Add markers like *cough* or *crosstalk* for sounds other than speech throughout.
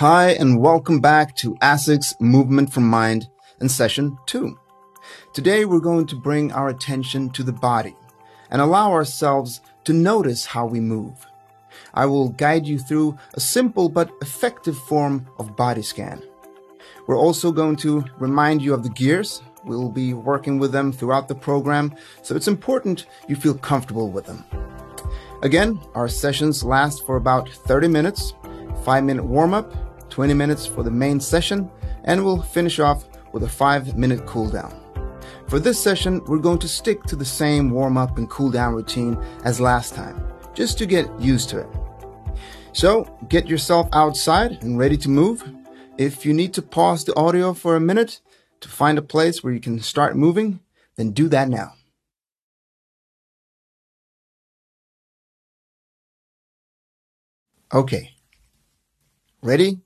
Hi, and welcome back to ASICS Movement from Mind in session two. Today, we're going to bring our attention to the body and allow ourselves to notice how we move. I will guide you through a simple but effective form of body scan. We're also going to remind you of the gears. We'll be working with them throughout the program, so it's important you feel comfortable with them. Again, our sessions last for about 30 minutes, 5 minute warm up, 20 minutes for the main session, and we'll finish off with a 5 minute cooldown. For this session, we're going to stick to the same warm up and cool down routine as last time, just to get used to it. So, get yourself outside and ready to move. If you need to pause the audio for a minute to find a place where you can start moving, then do that now. Okay. Ready?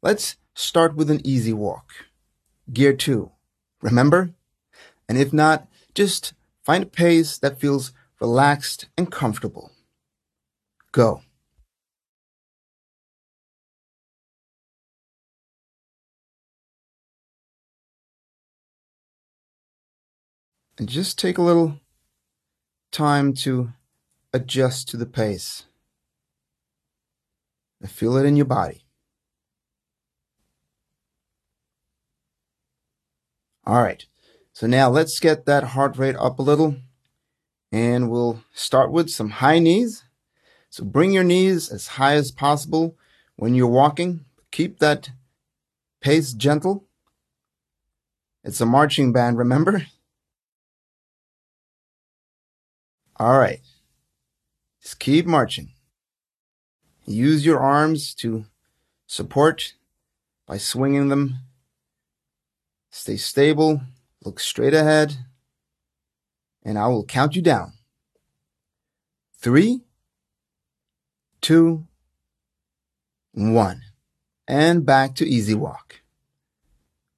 Let's start with an easy walk. Gear 2. Remember? And if not, just find a pace that feels relaxed and comfortable. Go. And just take a little time to adjust to the pace. And feel it in your body. All right. So now let's get that heart rate up a little. And we'll start with some high knees. So bring your knees as high as possible when you're walking. Keep that pace gentle. It's a marching band, remember? All right. Just keep marching. Use your arms to support by swinging them. Stay stable. Look straight ahead. And I will count you down. Three, two, one. And back to easy walk.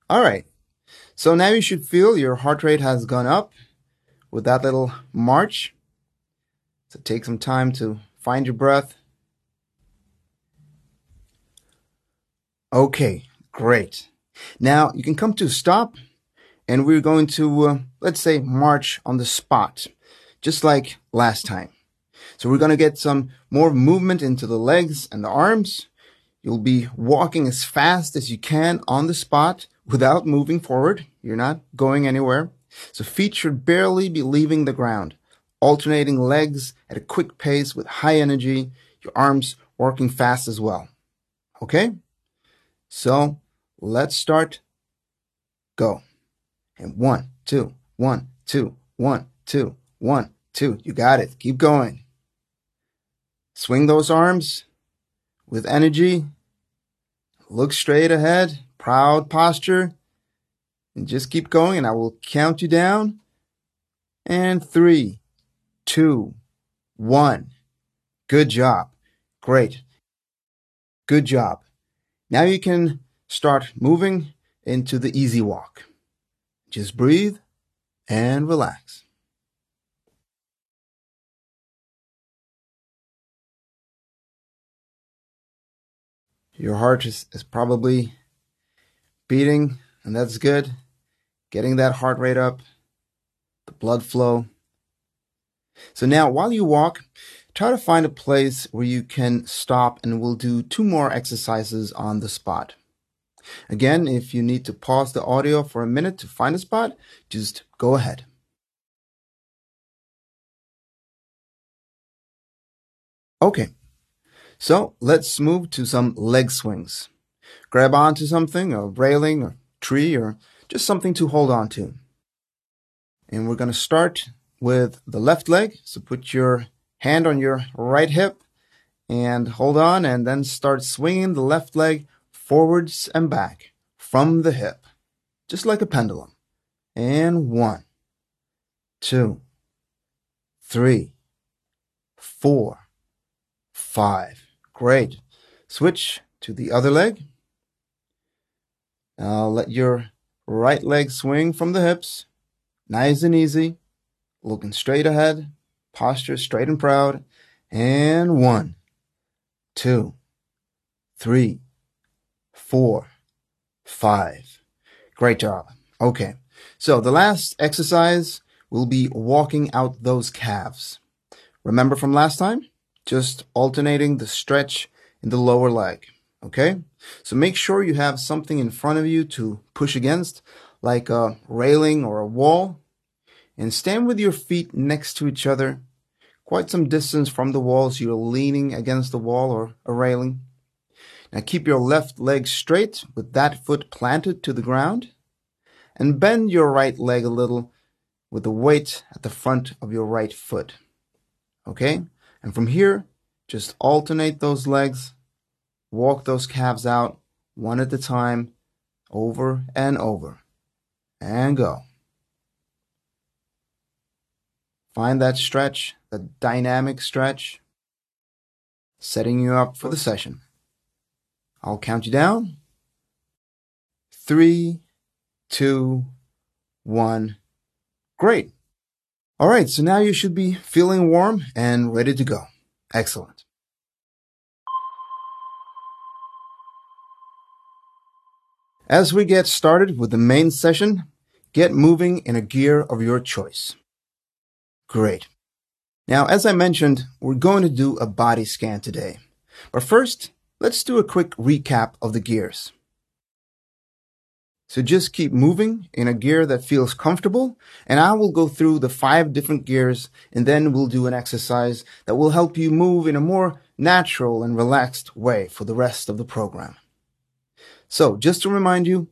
All right. So now you should feel your heart rate has gone up with that little march. So take some time to find your breath. Okay, great. Now you can come to stop and we're going to, uh, let's say, march on the spot, just like last time. So we're going to get some more movement into the legs and the arms. You'll be walking as fast as you can on the spot without moving forward. You're not going anywhere. So feet should barely be leaving the ground, alternating legs at a quick pace with high energy, your arms working fast as well. Okay? So let's start. Go. And one, two, one, two, one, two, one, two. You got it. Keep going. Swing those arms with energy. Look straight ahead. Proud posture. And just keep going. And I will count you down. And three, two, one. Good job. Great. Good job. Now you can start moving into the easy walk. Just breathe and relax. Your heart is, is probably beating, and that's good. Getting that heart rate up, the blood flow. So now, while you walk, try to find a place where you can stop and we'll do two more exercises on the spot. Again, if you need to pause the audio for a minute to find a spot, just go ahead. Okay, so let's move to some leg swings. Grab onto something, a railing, a tree, or just something to hold on to. And we're going to start with the left leg. So put your hand on your right hip and hold on and then start swinging the left leg forwards and back from the hip, just like a pendulum. And one, two, three, four, five. Great. Switch to the other leg. Now let your right leg swing from the hips, nice and easy, looking straight ahead posture straight and proud. And one, two, three, four, five. Great job. Okay. So the last exercise will be walking out those calves. Remember from last time? Just alternating the stretch in the lower leg. Okay? So make sure you have something in front of you to push against, like a railing or a wall, and stand with your feet next to each other, quite some distance from the wall so you're leaning against the wall or a railing. Now keep your left leg straight with that foot planted to the ground, and bend your right leg a little with the weight at the front of your right foot. Okay? And from here, just alternate those legs, walk those calves out one at a time, over and over, and go. Find that stretch, the dynamic stretch, setting you up for the session. I'll count you down. Three, two, one. Great. All right, so now you should be feeling warm and ready to go. Excellent. As we get started with the main session, get moving in a gear of your choice. Great. Now, as I mentioned, we're going to do a body scan today. But first, let's do a quick recap of the gears. So just keep moving in a gear that feels comfortable. And I will go through the five different gears and then we'll do an exercise that will help you move in a more natural and relaxed way for the rest of the program. So just to remind you,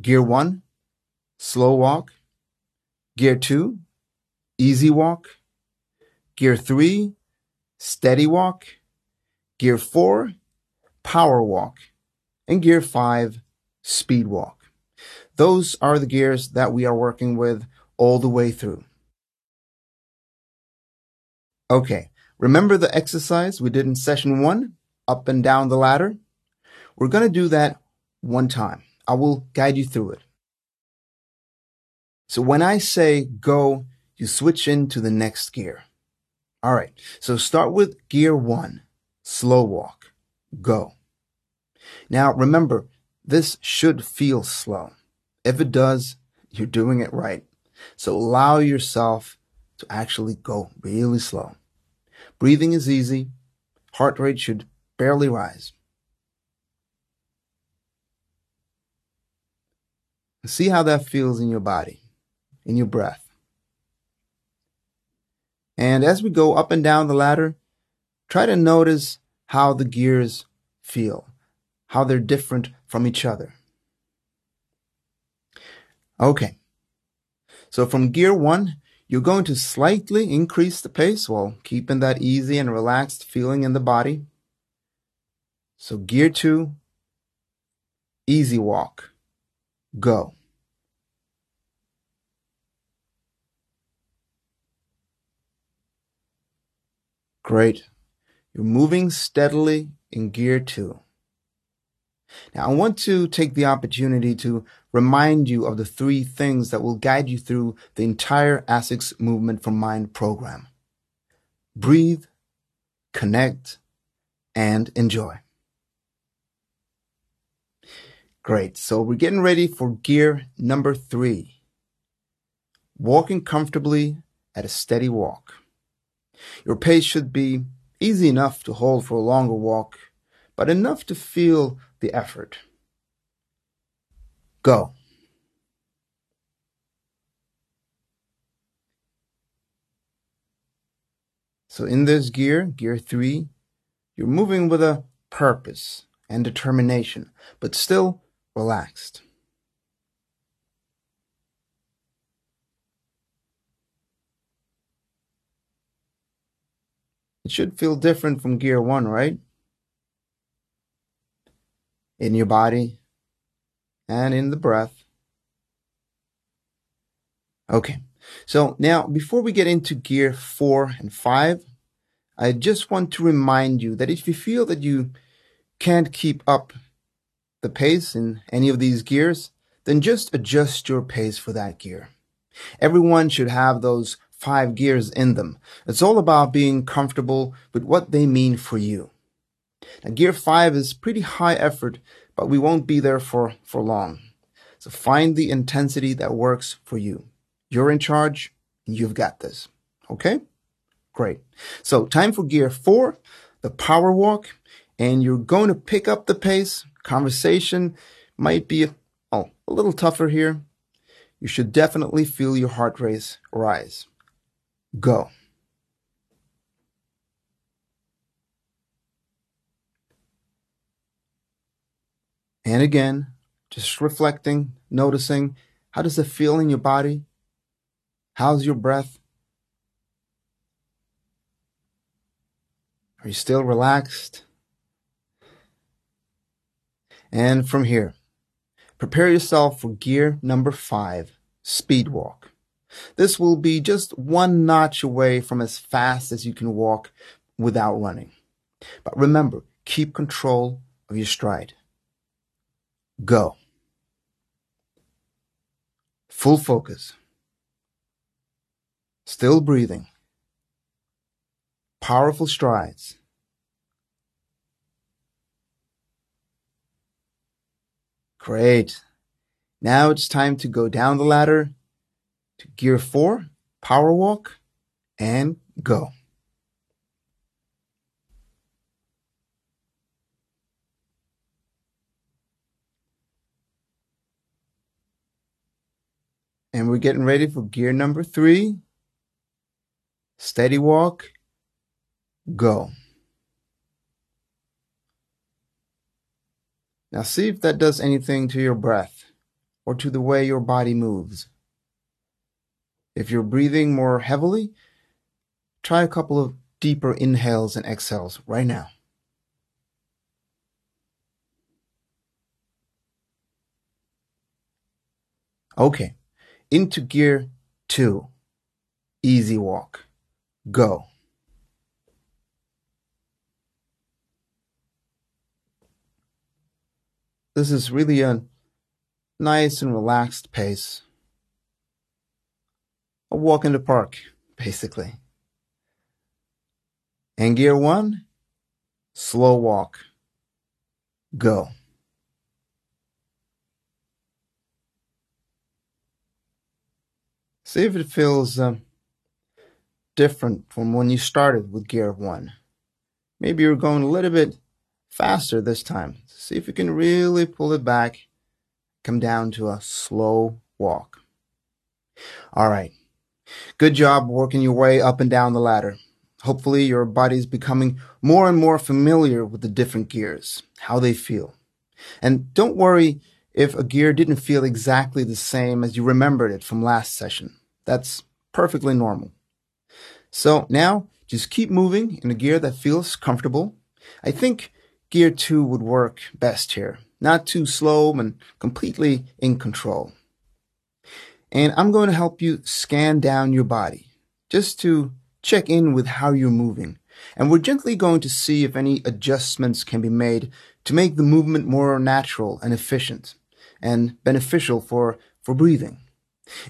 gear one, slow walk. Gear two, easy walk. Gear three, steady walk. Gear four, power walk. And gear five, speed walk. Those are the gears that we are working with all the way through. Okay, remember the exercise we did in session one, up and down the ladder? We're going to do that one time. I will guide you through it. So when I say go, you switch into the next gear. All right. So start with gear one, slow walk, go. Now remember, this should feel slow. If it does, you're doing it right. So allow yourself to actually go really slow. Breathing is easy. Heart rate should barely rise. See how that feels in your body, in your breath. And as we go up and down the ladder, try to notice how the gears feel, how they're different from each other. Okay. So from gear one, you're going to slightly increase the pace while keeping that easy and relaxed feeling in the body. So gear two, easy walk, go. Great. You're moving steadily in gear two. Now, I want to take the opportunity to remind you of the three things that will guide you through the entire ASICS Movement for Mind program. Breathe, connect, and enjoy. Great. So we're getting ready for gear number three. Walking comfortably at a steady walk. Your pace should be easy enough to hold for a longer walk, but enough to feel the effort. Go. So in this gear, gear three, you're moving with a purpose and determination, but still relaxed. It should feel different from gear one, right? in your body and in the breath. Okay, so now before we get into gear four and five, I just want to remind you that if you feel that you can't keep up the pace in any of these gears, then just adjust your pace for that gear. Everyone should have those five gears in them. It's all about being comfortable with what they mean for you. Now, gear 5 is pretty high effort, but we won't be there for, for long. So find the intensity that works for you. You're in charge. You've got this. Okay? Great. So time for gear four, the power walk, and you're going to pick up the pace. Conversation might be oh, a little tougher here. You should definitely feel your heart rate rise. Go. And again, just reflecting, noticing how does it feel in your body? How's your breath? Are you still relaxed? And from here, prepare yourself for gear number five, speed walk. This will be just one notch away from as fast as you can walk without running. But remember, keep control of your stride. Go. Full focus. Still breathing. Powerful strides. Great. Now it's time to go down the ladder to gear four, power walk, and go. And we're getting ready for gear number three. Steady walk, go. Now see if that does anything to your breath or to the way your body moves. If you're breathing more heavily, try a couple of deeper inhales and exhales right now. Okay, into gear two, easy walk, go. This is really a nice and relaxed pace. A walk in the park, basically. And gear one, slow walk. Go. See if it feels um, different from when you started with gear one. Maybe you're going a little bit faster this time. See if you can really pull it back, come down to a slow walk. All right. Good job working your way up and down the ladder. Hopefully your body's becoming more and more familiar with the different gears, how they feel. And don't worry if a gear didn't feel exactly the same as you remembered it from last session. That's perfectly normal. So now just keep moving in a gear that feels comfortable. I think gear two would work best here. Not too slow and completely in control. And I'm going to help you scan down your body just to check in with how you're moving. And we're gently going to see if any adjustments can be made to make the movement more natural and efficient and beneficial for, for breathing.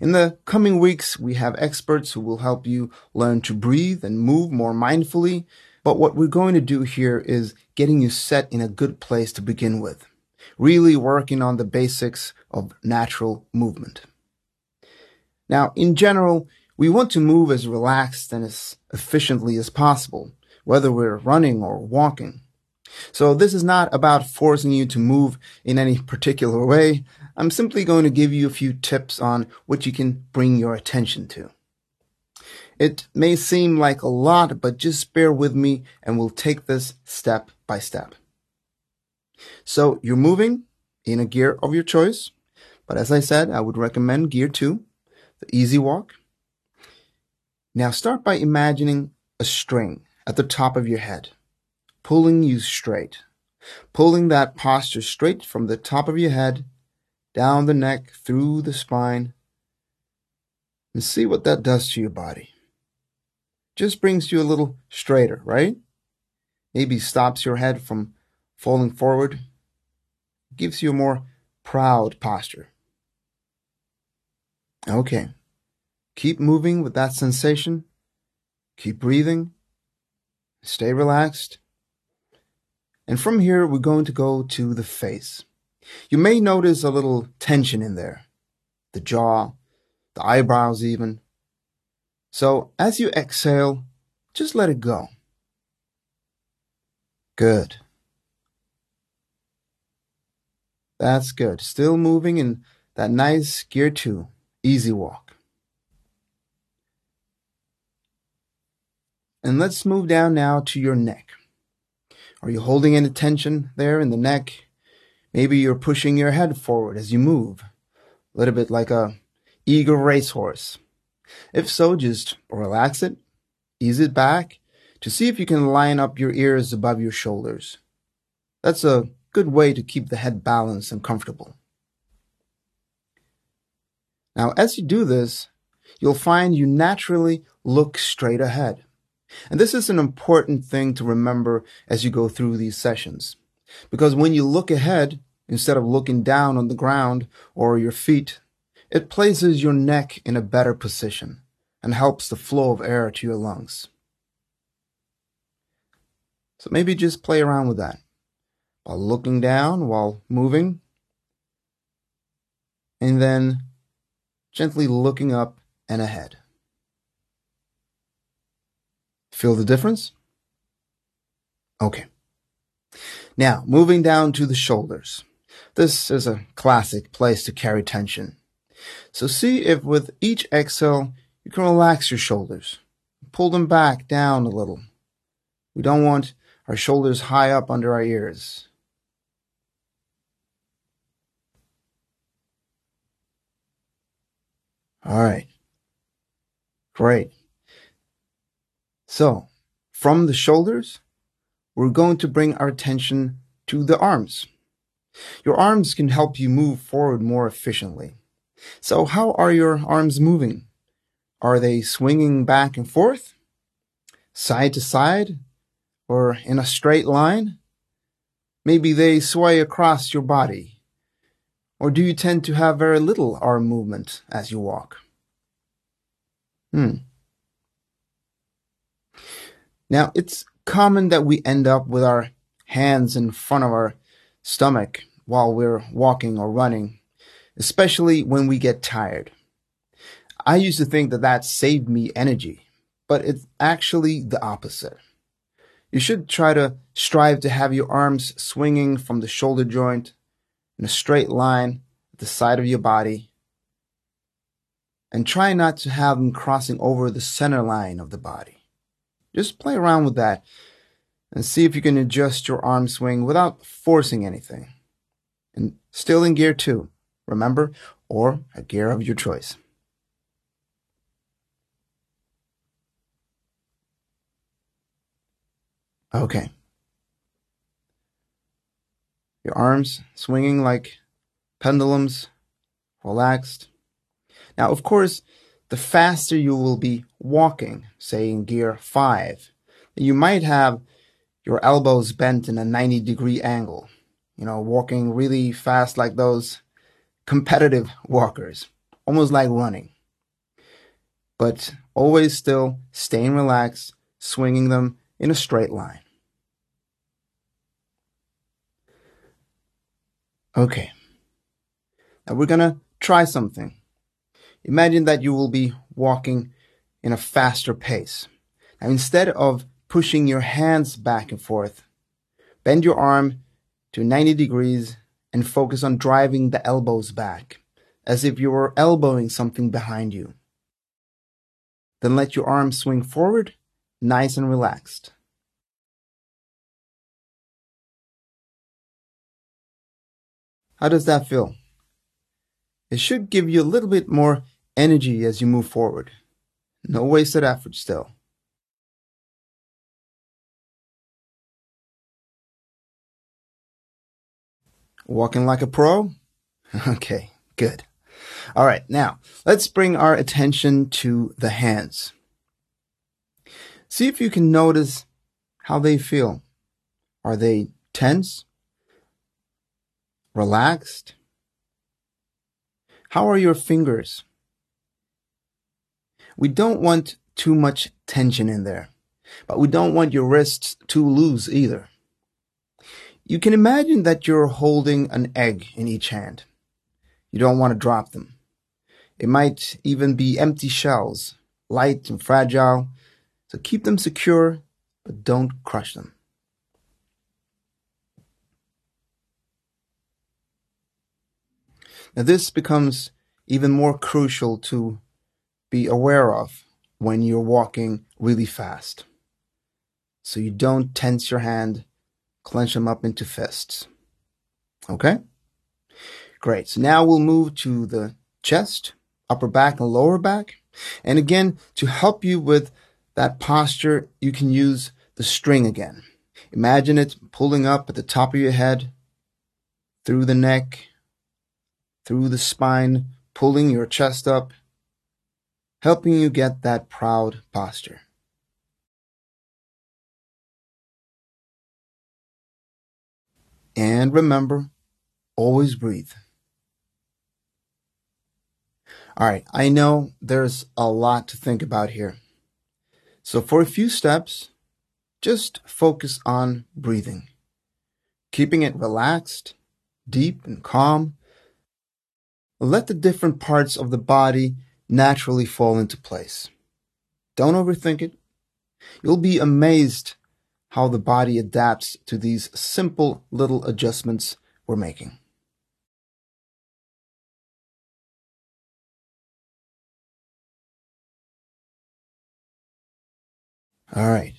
In the coming weeks, we have experts who will help you learn to breathe and move more mindfully but what we're going to do here is getting you set in a good place to begin with, really working on the basics of natural movement. Now, in general, we want to move as relaxed and as efficiently as possible, whether we're running or walking. So this is not about forcing you to move in any particular way. I'm simply going to give you a few tips on what you can bring your attention to. It may seem like a lot, but just bear with me and we'll take this step by step. So you're moving in a gear of your choice. But as I said, I would recommend gear two, the easy walk. Now start by imagining a string at the top of your head, pulling you straight, pulling that posture straight from the top of your head, down the neck, through the spine, and see what that does to your body just brings you a little straighter, right? Maybe stops your head from falling forward, gives you a more proud posture. Okay. Keep moving with that sensation. Keep breathing. Stay relaxed. And from here, we're going to go to the face. You may notice a little tension in there, the jaw, the eyebrows even. So as you exhale, just let it go. Good. That's good. Still moving in that nice gear two, easy walk. And let's move down now to your neck. Are you holding any tension there in the neck? Maybe you're pushing your head forward as you move, a little bit like a eager racehorse. If so, just relax it, ease it back to see if you can line up your ears above your shoulders. That's a good way to keep the head balanced and comfortable. Now, as you do this, you'll find you naturally look straight ahead. And this is an important thing to remember as you go through these sessions. Because when you look ahead, instead of looking down on the ground or your feet, it places your neck in a better position and helps the flow of air to your lungs. So maybe just play around with that while looking down, while moving, and then gently looking up and ahead. Feel the difference? Okay. Now, moving down to the shoulders. This is a classic place to carry tension. So see if with each exhale, you can relax your shoulders. Pull them back down a little. We don't want our shoulders high up under our ears. All right. Great. So, from the shoulders, we're going to bring our attention to the arms. Your arms can help you move forward more efficiently. So, how are your arms moving? Are they swinging back and forth, side to side, or in a straight line? Maybe they sway across your body. Or do you tend to have very little arm movement as you walk? Hmm. Now, it's common that we end up with our hands in front of our stomach while we're walking or running, especially when we get tired. I used to think that that saved me energy, but it's actually the opposite. You should try to strive to have your arms swinging from the shoulder joint in a straight line at the side of your body. And try not to have them crossing over the center line of the body. Just play around with that and see if you can adjust your arm swing without forcing anything. And still in gear two, remember, or a gear of your choice. Okay. Your arms swinging like pendulums, relaxed. Now, of course, the faster you will be walking, say in gear 5, you might have your elbows bent in a 90 degree angle, you know, walking really fast like those competitive walkers, almost like running. But always still staying relaxed, swinging them in a straight line. Okay. Now we're gonna try something. Imagine that you will be walking in a faster pace. Now, instead of pushing your hands back and forth, bend your arm to 90 degrees and focus on driving the elbows back as if you were elbowing something behind you. Then let your arm swing forward, nice and relaxed. How does that feel? It should give you a little bit more energy as you move forward. No wasted effort still. Walking like a pro? *laughs* Okay, good. All right, now let's bring our attention to the hands. See if you can notice how they feel. Are they tense? Relaxed? How are your fingers? We don't want too much tension in there, but we don't want your wrists too loose either. you can imagine that you're holding an egg in each hand. You don't want to drop them. It might even be empty shells, light and fragile, so keep them secure, but don't crush them. Now, this becomes even more crucial to be aware of when you're walking really fast. So you don't tense your hand, clench them up into fists. Okay? Great. So now we'll move to the chest, upper back, and lower back. And again, to help you with that posture, you can use the string again. Imagine it pulling up at the top of your head, through the neck, through the spine, pulling your chest up, helping you get that proud posture. And remember, always breathe. All right, I know there's a lot to think about here. So for a few steps, just focus on breathing, keeping it relaxed, deep and calm. Let the different parts of the body naturally fall into place. Don't overthink it. You'll be amazed how the body adapts to these simple little adjustments we're making. All right.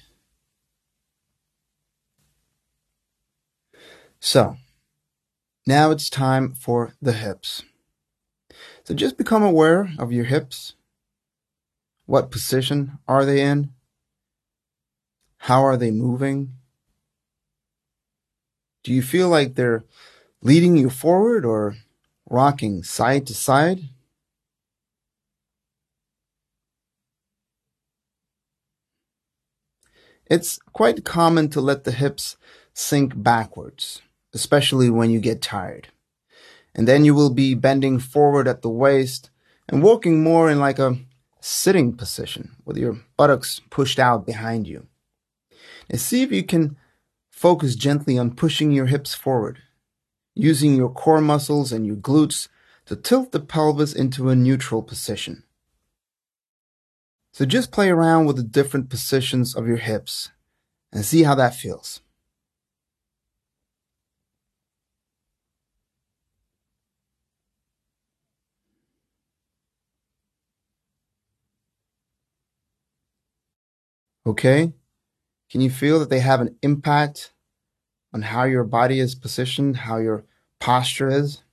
So, now it's time for the hips. So just become aware of your hips. What position are they in? How are they moving? Do you feel like they're leading you forward or rocking side to side? It's quite common to let the hips sink backwards, especially when you get tired. And then you will be bending forward at the waist and walking more in like a sitting position with your buttocks pushed out behind you. And see if you can focus gently on pushing your hips forward, using your core muscles and your glutes to tilt the pelvis into a neutral position. So just play around with the different positions of your hips and see how that feels. Okay? Can you feel that they have an impact on how your body is positioned, how your posture is?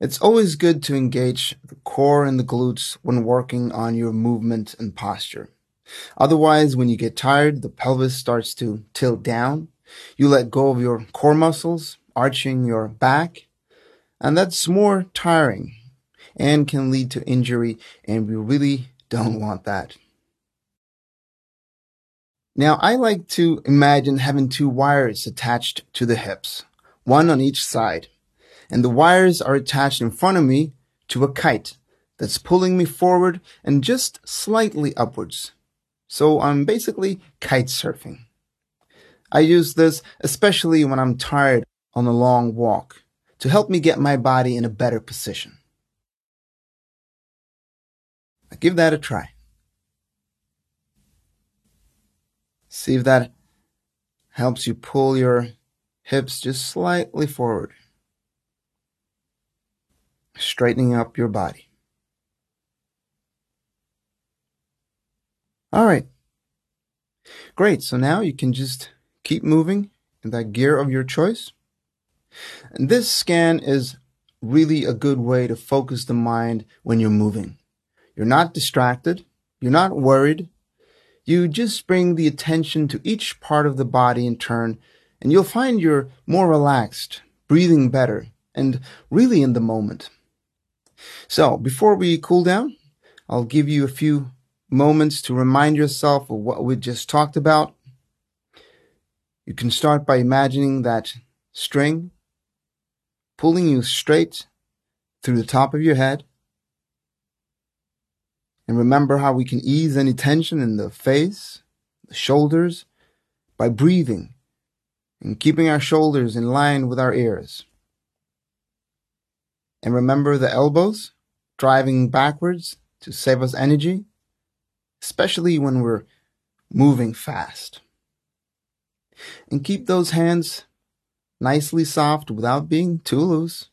It's always good to engage the core and the glutes when working on your movement and posture. Otherwise, when you get tired, the pelvis starts to tilt down. You let go of your core muscles, arching your back, and that's more tiring and can lead to injury, and we really don't want that. Now, I like to imagine having two wires attached to the hips, one on each side and the wires are attached in front of me to a kite that's pulling me forward and just slightly upwards. So I'm basically kite surfing. I use this especially when I'm tired on a long walk to help me get my body in a better position. I give that a try. See if that helps you pull your hips just slightly forward straightening up your body. All right. Great. So now you can just keep moving in that gear of your choice. And this scan is really a good way to focus the mind when you're moving. You're not distracted. You're not worried. You just bring the attention to each part of the body in turn, and you'll find you're more relaxed, breathing better, and really in the moment. So before we cool down, I'll give you a few moments to remind yourself of what we just talked about. You can start by imagining that string pulling you straight through the top of your head. And remember how we can ease any tension in the face, the shoulders, by breathing and keeping our shoulders in line with our ears. And remember the elbows driving backwards to save us energy, especially when we're moving fast. And keep those hands nicely soft without being too loose.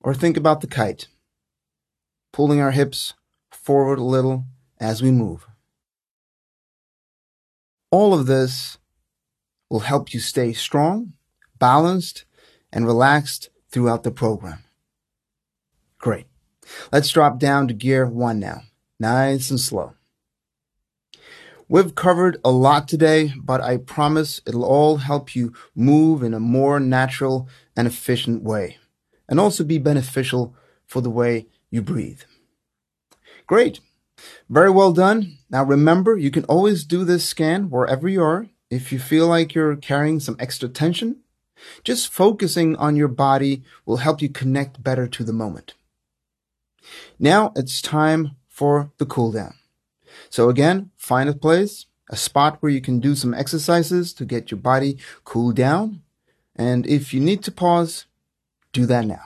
Or think about the kite, pulling our hips forward a little as we move. All of this will help you stay strong, balanced, and relaxed throughout the program. Great. Let's drop down to gear one now. Nice and slow. We've covered a lot today, but I promise it'll all help you move in a more natural and efficient way, and also be beneficial for the way you breathe. Great. Very well done. Now remember, you can always do this scan wherever you are. If you feel like you're carrying some extra tension, just focusing on your body will help you connect better to the moment. Now it's time for the cool down. So again, find a place, a spot where you can do some exercises to get your body cool down. And if you need to pause, do that now.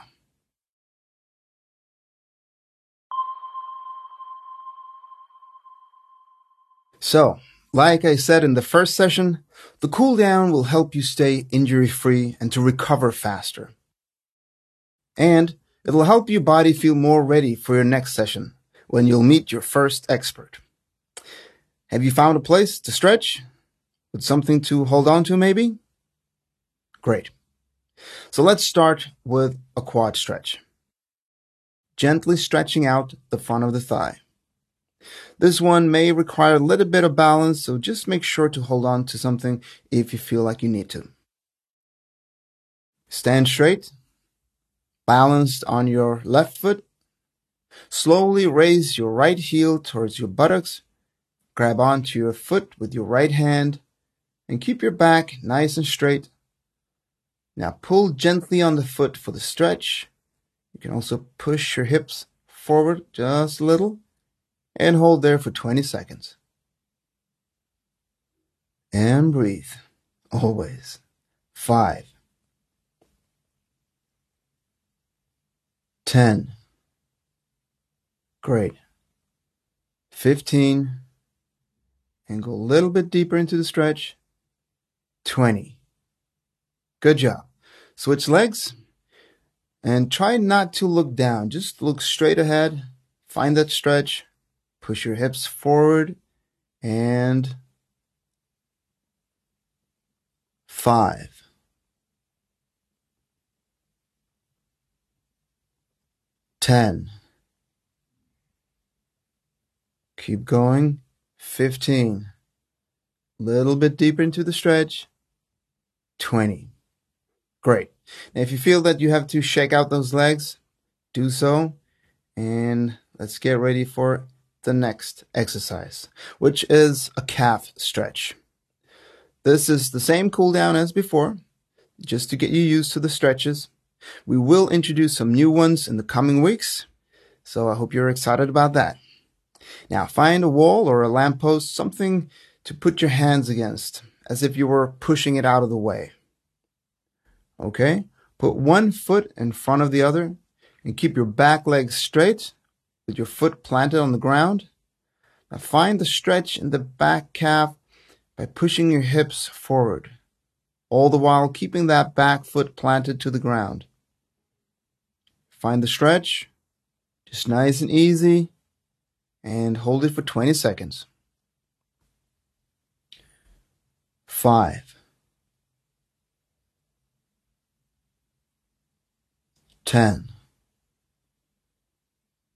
So, like I said in the first session, the cool down will help you stay injury free and to recover faster. And it'll help your body feel more ready for your next session when you'll meet your first expert. Have you found a place to stretch? With something to hold on to, maybe? Great. So let's start with a quad stretch. Gently stretching out the front of the thigh. This one may require a little bit of balance, so just make sure to hold on to something if you feel like you need to. Stand straight, balanced on your left foot. Slowly raise your right heel towards your buttocks. Grab onto your foot with your right hand and keep your back nice and straight. Now pull gently on the foot for the stretch. You can also push your hips forward just a little and hold there for 20 seconds. And breathe. Always. Five. Ten. Great. Fifteen. And go a little bit deeper into the stretch. Twenty. Good job. Switch legs and try not to look down. Just look straight ahead. Find that stretch. Push your hips forward and five. Ten. Keep going. Fifteen. Little bit deeper into the stretch. Twenty. Great. Now, if you feel that you have to shake out those legs, do so. And let's get ready for the next exercise, which is a calf stretch. This is the same cool down as before, just to get you used to the stretches. We will introduce some new ones in the coming weeks, so I hope you're excited about that. Now find a wall or a lamppost, something to put your hands against, as if you were pushing it out of the way. Okay? Put one foot in front of the other and keep your back leg straight with your foot planted on the ground. Now find the stretch in the back calf by pushing your hips forward, all the while keeping that back foot planted to the ground. Find the stretch, just nice and easy, and hold it for 20 seconds. Five. Ten.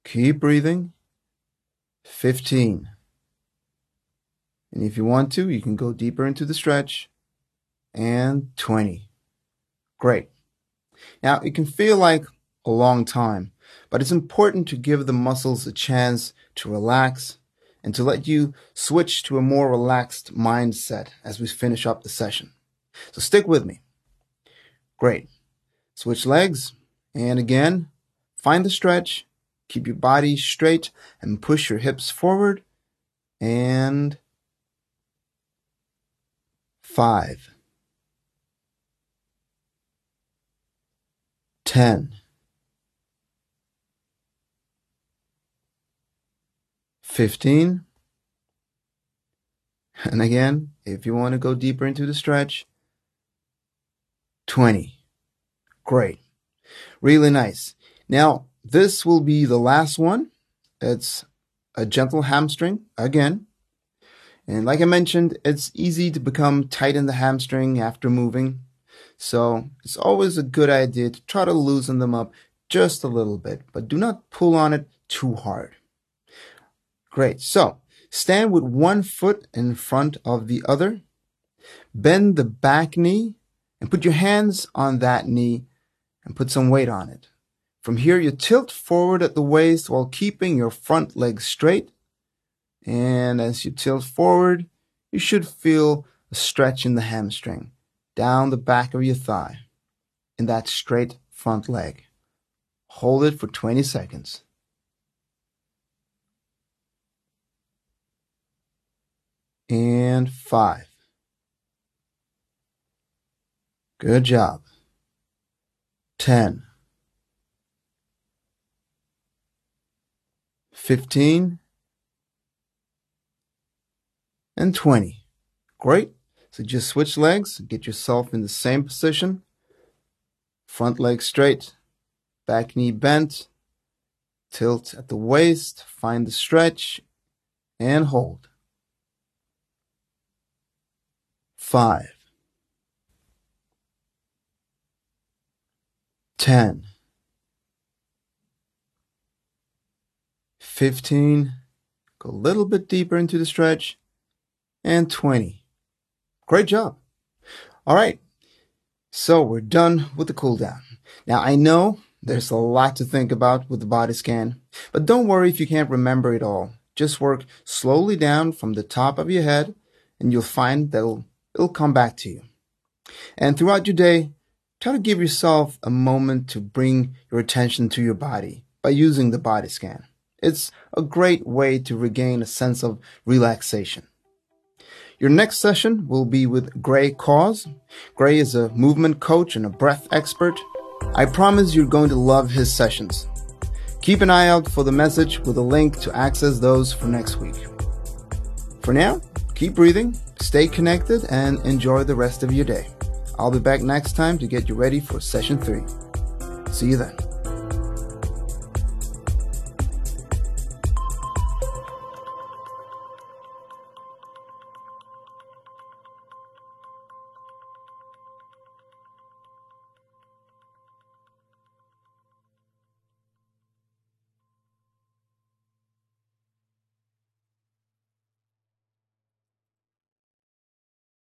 Keep breathing. 15. And if you want to, you can go deeper into the stretch. And 20. Great. Now, it can feel like a long time, but it's important to give the muscles a chance to relax and to let you switch to a more relaxed mindset as we finish up the session. So stick with me. Great. Switch legs. And again, find the stretch Keep your body straight and push your hips forward. And five, ten, fifteen. And again, if you want to go deeper into the stretch, 20. Great. Really nice. Now, this will be the last one. It's a gentle hamstring again. And like I mentioned, it's easy to become tight in the hamstring after moving. So it's always a good idea to try to loosen them up just a little bit, but do not pull on it too hard. Great. So stand with one foot in front of the other. Bend the back knee and put your hands on that knee and put some weight on it. From here, you tilt forward at the waist while keeping your front leg straight. And as you tilt forward, you should feel a stretch in the hamstring down the back of your thigh in that straight front leg. Hold it for 20 seconds. And five. Good job. 10. 15. And 20. Great. So just switch legs, get yourself in the same position. Front leg straight, back knee bent, tilt at the waist, find the stretch, and hold. Five, ten, fifteen, go a little bit deeper into the stretch, and 20. Great job. All right. So we're done with the cool down. Now I know there's a lot to think about with the body scan, but don't worry if you can't remember it all. Just work slowly down from the top of your head and you'll find that it'll, it'll come back to you. And throughout your day, try to give yourself a moment to bring your attention to your body by using the body scan. It's a great way to regain a sense of relaxation. Your next session will be with Gray Cause. Gray is a movement coach and a breath expert. I promise you're going to love his sessions. Keep an eye out for the message with a link to access those for next week. For now, keep breathing, stay connected, and enjoy the rest of your day. I'll be back next time to get you ready for session three. See you then.